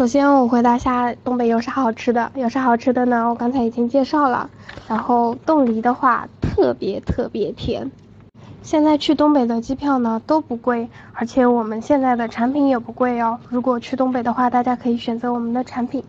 首先我回答一下东北有啥好吃的，有啥好吃的呢？我刚才已经介绍了。然后冻梨的话特别特别甜。现在去东北的机票呢都不贵，而且我们现在的产品也不贵哦。如果去东北的话，大家可以选择我们的产品。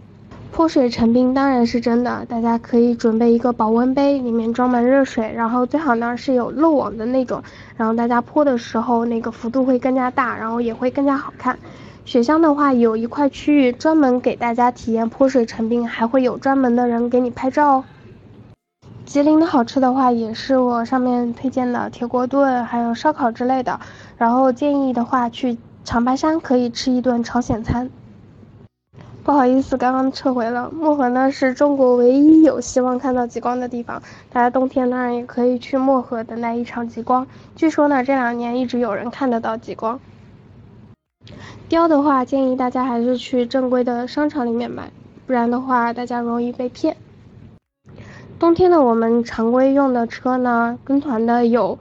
泼水成冰当然是真的，大家可以准备一个保温杯，里面装满热水，然后最好呢是有漏网的那种，然后大家泼的时候那个幅度会更加大，然后也会更加好看。雪乡的话有一块区域专门给大家体验泼水成冰，还会有专门的人给你拍照哦。吉林的好吃的话也是我上面推荐的铁锅炖，还有烧烤之类的，然后建议的话去长白山可以吃一顿朝鲜餐。不好意思，刚刚撤回了。漠河呢是中国唯一有希望看到极光的地方，大家冬天当然也可以去漠河等待一场极光。据说呢，这两年一直有人看得到极光。貂的话，建议大家还是去正规的商场里面买，不然的话大家容易被骗。冬天呢，我们常规用的车呢，跟团的有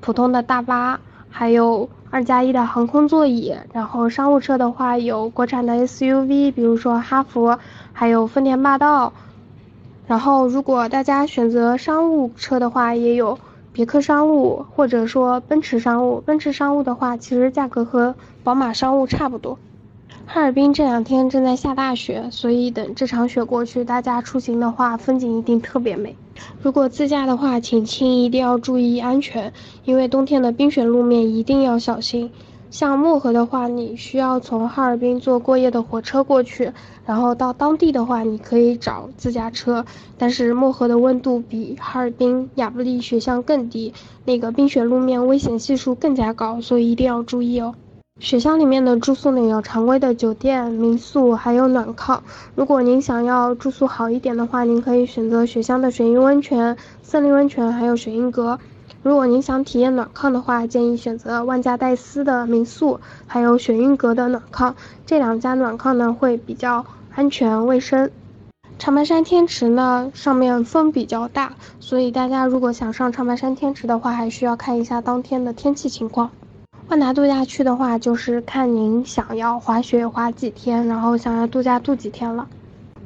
普通的大巴，还有。二加一的航空座椅，然后商务车的话有国产的 SUV，比如说哈弗，还有丰田霸道。然后如果大家选择商务车的话，也有别克商务或者说奔驰商务。奔驰商务的话，其实价格和宝马商务差不多。哈尔滨这两天正在下大雪，所以等这场雪过去，大家出行的话，风景一定特别美。如果自驾的话，请亲一定要注意安全，因为冬天的冰雪路面一定要小心。像漠河的话，你需要从哈尔滨坐过夜的火车过去，然后到当地的话，你可以找自驾车。但是漠河的温度比哈尔滨、亚布力雪乡更低，那个冰雪路面危险系数更加高，所以一定要注意哦。雪乡里面的住宿呢，有常规的酒店、民宿，还有暖炕。如果您想要住宿好一点的话，您可以选择雪乡的雪鹰温泉、森林温泉，还有雪鹰阁。如果您想体验暖炕的话，建议选择万家戴斯的民宿，还有雪韵阁的暖炕。这两家暖炕呢会比较安全卫生。长白山天池呢，上面风比较大，所以大家如果想上长白山天池的话，还需要看一下当天的天气情况。万达度假区的话，就是看您想要滑雪滑几天，然后想要度假度几天了。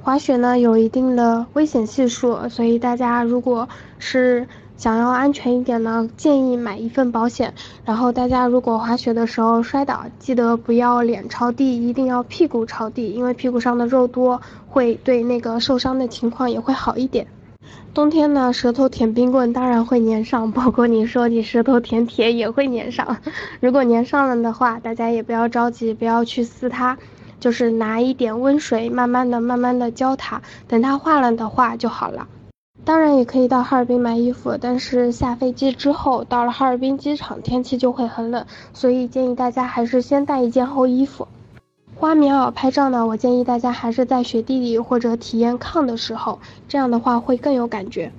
滑雪呢有一定的危险系数，所以大家如果是想要安全一点呢，建议买一份保险。然后大家如果滑雪的时候摔倒，记得不要脸朝地，一定要屁股朝地，因为屁股上的肉多，会对那个受伤的情况也会好一点。冬天呢，舌头舔冰棍当然会粘上，包括你说你舌头舔铁也会粘上。如果粘上了的话，大家也不要着急，不要去撕它，就是拿一点温水，慢慢的、慢慢的浇它，等它化了的话就好了。当然也可以到哈尔滨买衣服，但是下飞机之后到了哈尔滨机场，天气就会很冷，所以建议大家还是先带一件厚衣服。花棉袄拍照呢，我建议大家还是在雪地里或者体验炕的时候，这样的话会更有感觉。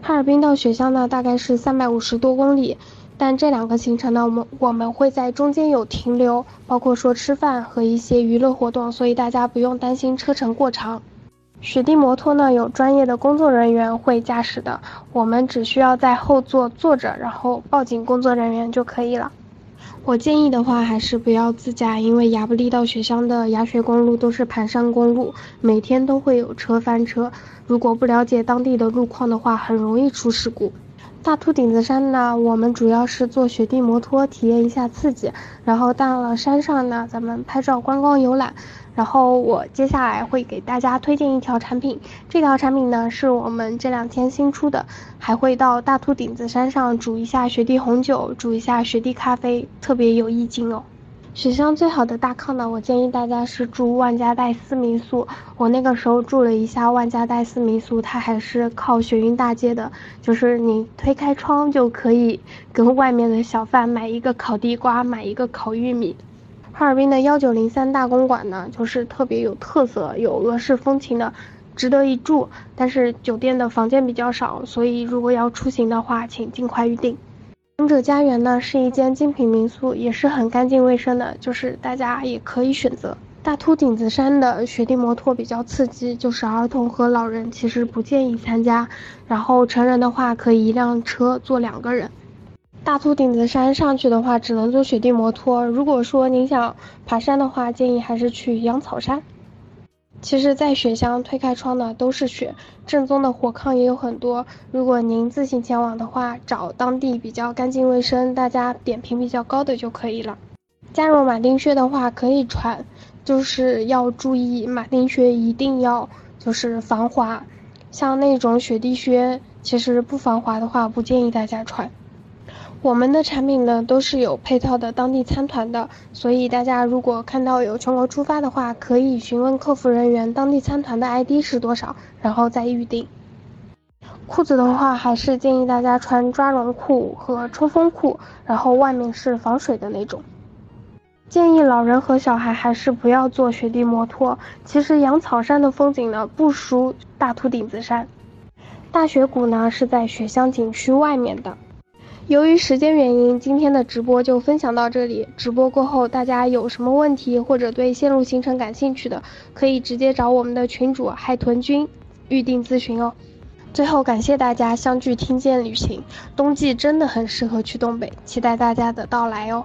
哈尔滨到雪乡呢大概是三百五十多公里，但这两个行程呢，我们我们会在中间有停留，包括说吃饭和一些娱乐活动，所以大家不用担心车程过长。雪地摩托呢有专业的工作人员会驾驶的，我们只需要在后座坐着，然后报警工作人员就可以了。我建议的话，还是不要自驾，因为亚布力到雪乡的雅雪公路都是盘山公路，每天都会有车翻车。如果不了解当地的路况的话，很容易出事故。大秃顶子山呢，我们主要是坐雪地摩托体验一下刺激，然后到了山上呢，咱们拍照观光游览。然后我接下来会给大家推荐一条产品，这条产品呢是我们这两天新出的，还会到大秃顶子山上煮一下雪地红酒，煮一下雪地咖啡，特别有意境哦。雪乡最好的大炕呢，我建议大家是住万家戴斯民宿。我那个时候住了一下万家戴斯民宿，它还是靠雪云大街的，就是你推开窗就可以跟外面的小贩买一个烤地瓜，买一个烤玉米。哈尔滨的幺九零三大公馆呢，就是特别有特色、有俄式风情的，值得一住。但是酒店的房间比较少，所以如果要出行的话，请尽快预定。王者家园呢是一间精品民宿，也是很干净卫生的，就是大家也可以选择。大秃顶子山的雪地摩托比较刺激，就是儿童和老人其实不建议参加。然后成人的话可以一辆车坐两个人。大秃顶子山上去的话只能坐雪地摩托，如果说您想爬山的话，建议还是去羊草山。其实，在雪乡推开窗的都是雪，正宗的火炕也有很多。如果您自行前往的话，找当地比较干净卫生、大家点评比较高的就可以了。加入马丁靴的话可以穿，就是要注意马丁靴一定要就是防滑，像那种雪地靴其实不防滑的话不建议大家穿。我们的产品呢都是有配套的当地参团的，所以大家如果看到有全国出发的话，可以询问客服人员当地参团的 ID 是多少，然后再预定。裤子的话，还是建议大家穿抓绒裤和冲锋裤，然后外面是防水的那种。建议老人和小孩还是不要坐雪地摩托。其实羊草山的风景呢不输大秃顶子山，大雪谷呢是在雪乡景区外面的。由于时间原因，今天的直播就分享到这里。直播过后，大家有什么问题或者对线路行程感兴趣的，可以直接找我们的群主海豚君预定咨询哦。最后，感谢大家相聚听见旅行，冬季真的很适合去东北，期待大家的到来哦。